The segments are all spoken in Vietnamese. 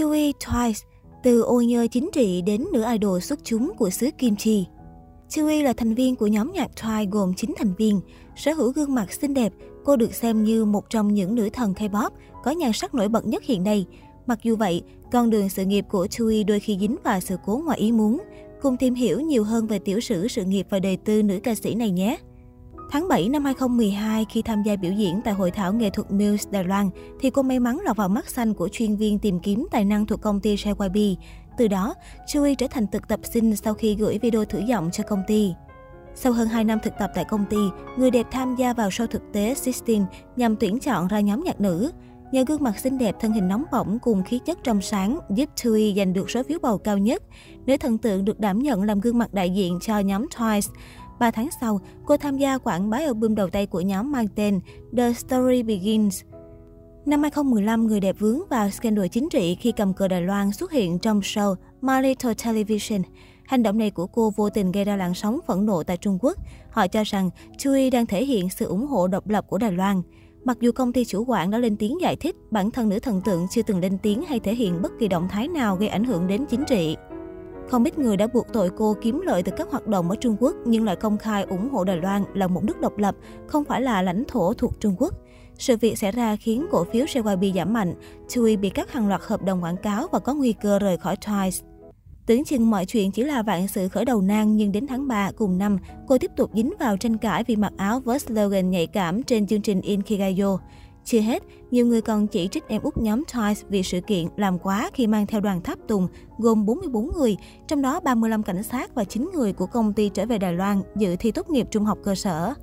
Chewy Twice, từ ô nhơ chính trị đến nữ idol xuất chúng của xứ Kim Chi. Chewy là thành viên của nhóm nhạc Twice gồm 9 thành viên. Sở hữu gương mặt xinh đẹp, cô được xem như một trong những nữ thần K-pop có nhan sắc nổi bật nhất hiện nay. Mặc dù vậy, con đường sự nghiệp của Chewy đôi khi dính vào sự cố ngoài ý muốn. Cùng tìm hiểu nhiều hơn về tiểu sử sự nghiệp và đời tư nữ ca sĩ này nhé! Tháng 7 năm 2012, khi tham gia biểu diễn tại hội thảo nghệ thuật Muse Đài Loan, thì cô may mắn lọt vào mắt xanh của chuyên viên tìm kiếm tài năng thuộc công ty JYP. Từ đó, Chui trở thành thực tập sinh sau khi gửi video thử giọng cho công ty. Sau hơn 2 năm thực tập tại công ty, người đẹp tham gia vào show thực tế 16 nhằm tuyển chọn ra nhóm nhạc nữ. Nhờ gương mặt xinh đẹp, thân hình nóng bỏng cùng khí chất trong sáng giúp Tui giành được số phiếu bầu cao nhất. Nữ thần tượng được đảm nhận làm gương mặt đại diện cho nhóm Twice. 3 tháng sau, cô tham gia quảng bá album đầu tay của nhóm mang tên The Story Begins. Năm 2015, người đẹp vướng vào scandal chính trị khi cầm cờ Đài Loan xuất hiện trong show My Little Television. Hành động này của cô vô tình gây ra làn sóng phẫn nộ tại Trung Quốc. Họ cho rằng Chui đang thể hiện sự ủng hộ độc lập của Đài Loan. Mặc dù công ty chủ quản đã lên tiếng giải thích, bản thân nữ thần tượng chưa từng lên tiếng hay thể hiện bất kỳ động thái nào gây ảnh hưởng đến chính trị. Không ít người đã buộc tội cô kiếm lợi từ các hoạt động ở Trung Quốc nhưng lại công khai ủng hộ Đài Loan là một nước độc lập, không phải là lãnh thổ thuộc Trung Quốc. Sự việc xảy ra khiến cổ phiếu JYP giảm mạnh, Tui bị cắt hàng loạt hợp đồng quảng cáo và có nguy cơ rời khỏi Twice. Tưởng chừng mọi chuyện chỉ là vạn sự khởi đầu nan nhưng đến tháng 3 cùng năm, cô tiếp tục dính vào tranh cãi vì mặc áo với slogan nhạy cảm trên chương trình Inkigayo. Chưa hết, nhiều người còn chỉ trích em út nhóm Twice vì sự kiện làm quá khi mang theo đoàn tháp tùng gồm 44 người, trong đó 35 cảnh sát và 9 người của công ty trở về Đài Loan dự thi tốt nghiệp trung học cơ sở.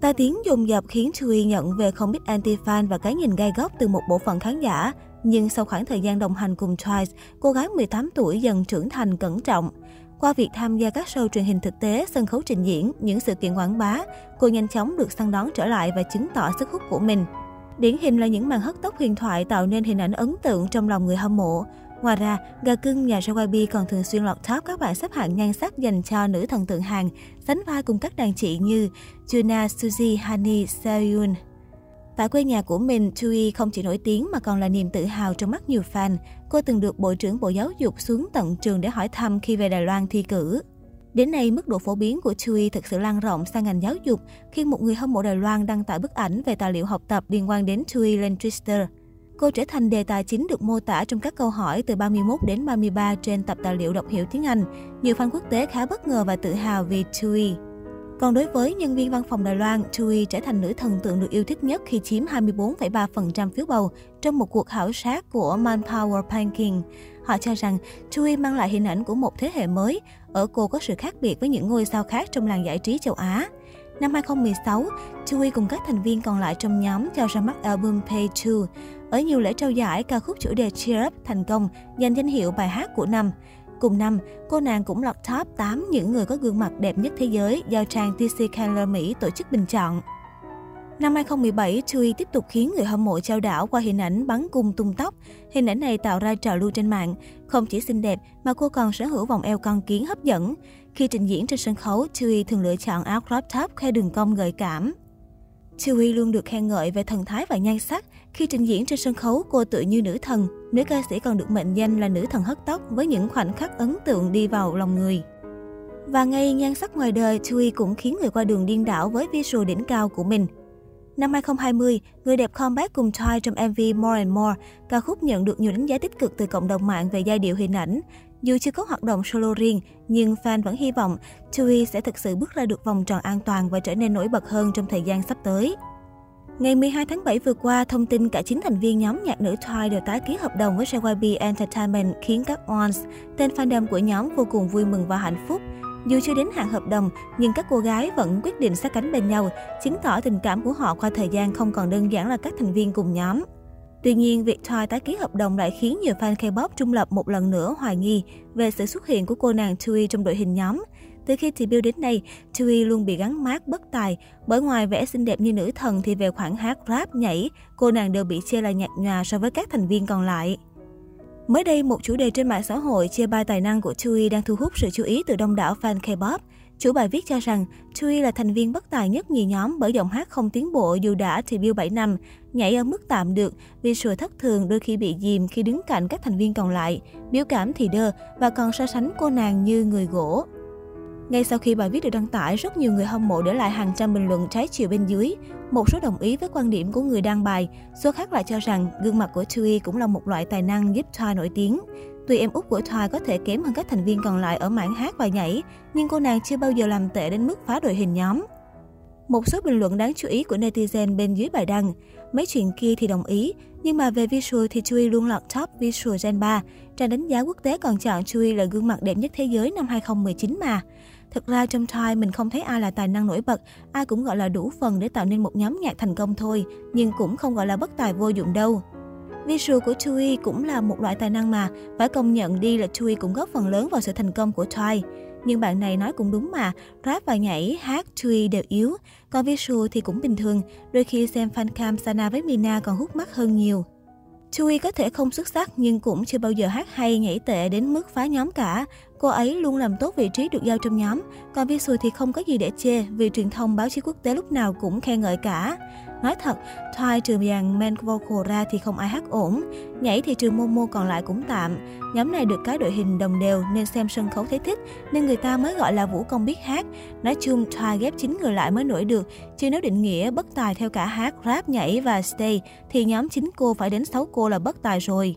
Tai tiếng dồn dập khiến Chui nhận về không ít anti-fan và cái nhìn gai góc từ một bộ phận khán giả. Nhưng sau khoảng thời gian đồng hành cùng Twice, cô gái 18 tuổi dần trưởng thành cẩn trọng. Qua việc tham gia các show truyền hình thực tế, sân khấu trình diễn, những sự kiện quảng bá, cô nhanh chóng được săn đón trở lại và chứng tỏ sức hút của mình. Điển hình là những màn hất tóc huyền thoại tạo nên hình ảnh ấn tượng trong lòng người hâm mộ. Ngoài ra, gà cưng nhà JYP còn thường xuyên lọt top các bảng xếp hạng nhan sắc dành cho nữ thần tượng Hàn, sánh vai cùng các đàn chị như Juna, Suzy, Hani, Seoyun. Tại quê nhà của mình, Tui không chỉ nổi tiếng mà còn là niềm tự hào trong mắt nhiều fan. Cô từng được Bộ trưởng Bộ Giáo dục xuống tận trường để hỏi thăm khi về Đài Loan thi cử. Đến nay, mức độ phổ biến của Chui thực sự lan rộng sang ngành giáo dục khi một người hâm mộ Đài Loan đăng tải bức ảnh về tài liệu học tập liên quan đến Chui lên Twitter. Cô trở thành đề tài chính được mô tả trong các câu hỏi từ 31 đến 33 trên tập tài liệu đọc hiểu tiếng Anh. Nhiều fan quốc tế khá bất ngờ và tự hào vì Chui. Còn đối với nhân viên văn phòng Đài Loan, Chui trở thành nữ thần tượng được yêu thích nhất khi chiếm 24,3% phiếu bầu trong một cuộc khảo sát của Manpower Ranking. Họ cho rằng Chui mang lại hình ảnh của một thế hệ mới, ở cô có sự khác biệt với những ngôi sao khác trong làng giải trí châu Á. Năm 2016, Chui cùng các thành viên còn lại trong nhóm cho ra mắt album Pay 2. Ở nhiều lễ trao giải, ca khúc chủ đề Cheer Up thành công, giành danh hiệu bài hát của năm. Cùng năm, cô nàng cũng lọt top 8 những người có gương mặt đẹp nhất thế giới do trang TC Keller Mỹ tổ chức bình chọn. Năm 2017, Tui tiếp tục khiến người hâm mộ trao đảo qua hình ảnh bắn cung tung tóc. Hình ảnh này tạo ra trào lưu trên mạng. Không chỉ xinh đẹp mà cô còn sở hữu vòng eo con kiến hấp dẫn. Khi trình diễn trên sân khấu, Tui thường lựa chọn áo crop top khoe đường cong gợi cảm. Tui luôn được khen ngợi về thần thái và nhan sắc. Khi trình diễn trên sân khấu, cô tự như nữ thần. Nữ ca sĩ còn được mệnh danh là nữ thần hất tóc với những khoảnh khắc ấn tượng đi vào lòng người. Và ngay nhan sắc ngoài đời, Chewy cũng khiến người qua đường điên đảo với visual đỉnh cao của mình. Năm 2020, người đẹp comeback cùng Choi trong MV More and More, ca khúc nhận được nhiều đánh giá tích cực từ cộng đồng mạng về giai điệu hình ảnh. Dù chưa có hoạt động solo riêng, nhưng fan vẫn hy vọng Tui sẽ thực sự bước ra được vòng tròn an toàn và trở nên nổi bật hơn trong thời gian sắp tới. Ngày 12 tháng 7 vừa qua, thông tin cả 9 thành viên nhóm nhạc nữ Twice đều tái ký hợp đồng với JYP Entertainment khiến các Ons, tên fandom của nhóm vô cùng vui mừng và hạnh phúc. Dù chưa đến hạn hợp đồng, nhưng các cô gái vẫn quyết định sát cánh bên nhau, chứng tỏ tình cảm của họ qua thời gian không còn đơn giản là các thành viên cùng nhóm. Tuy nhiên, việc Toy tái ký hợp đồng lại khiến nhiều fan K-pop trung lập một lần nữa hoài nghi về sự xuất hiện của cô nàng Tui trong đội hình nhóm. Từ khi debut đến nay, Tui luôn bị gắn mát bất tài, bởi ngoài vẻ xinh đẹp như nữ thần thì về khoản hát rap, nhảy, cô nàng đều bị chê là nhạt nhòa so với các thành viên còn lại. Mới đây, một chủ đề trên mạng xã hội chia bài tài năng của Chui đang thu hút sự chú ý từ đông đảo fan K-pop. Chủ bài viết cho rằng Chui là thành viên bất tài nhất nhì nhóm bởi giọng hát không tiến bộ dù đã debut 7 năm, nhảy ở mức tạm được, visual thất thường đôi khi bị dìm khi đứng cạnh các thành viên còn lại, biểu cảm thì đơ và còn so sánh cô nàng như người gỗ. Ngay sau khi bài viết được đăng tải, rất nhiều người hâm mộ để lại hàng trăm bình luận trái chiều bên dưới. Một số đồng ý với quan điểm của người đăng bài, số khác lại cho rằng gương mặt của Tui cũng là một loại tài năng giúp Thoa nổi tiếng. Tuy em út của Thoa có thể kém hơn các thành viên còn lại ở mảng hát và nhảy, nhưng cô nàng chưa bao giờ làm tệ đến mức phá đội hình nhóm. Một số bình luận đáng chú ý của netizen bên dưới bài đăng. Mấy chuyện kia thì đồng ý, nhưng mà về visual thì Chui luôn lọt top visual Gen 3. Trang đánh giá quốc tế còn chọn Chui là gương mặt đẹp nhất thế giới năm 2019 mà. Thực ra trong Time mình không thấy ai là tài năng nổi bật, ai cũng gọi là đủ phần để tạo nên một nhóm nhạc thành công thôi, nhưng cũng không gọi là bất tài vô dụng đâu. Visual của Tui cũng là một loại tài năng mà, phải công nhận đi là Tui cũng góp phần lớn vào sự thành công của Time. Nhưng bạn này nói cũng đúng mà, rap và nhảy, hát, Tui đều yếu, còn visual thì cũng bình thường, đôi khi xem fan cam Sana với Mina còn hút mắt hơn nhiều. Chui có thể không xuất sắc nhưng cũng chưa bao giờ hát hay nhảy tệ đến mức phá nhóm cả. Cô ấy luôn làm tốt vị trí được giao trong nhóm, còn Visu thì không có gì để chê vì truyền thông báo chí quốc tế lúc nào cũng khen ngợi cả. Nói thật, Twice trừ dàn main vocal ra thì không ai hát ổn. Nhảy thì trừ Momo còn lại cũng tạm. Nhóm này được cái đội hình đồng đều nên xem sân khấu thấy thích, nên người ta mới gọi là vũ công biết hát. Nói chung, Twice ghép chín người lại mới nổi được, chứ nếu định nghĩa bất tài theo cả hát, rap, nhảy và stay thì nhóm chín cô phải đến 6 cô là bất tài rồi.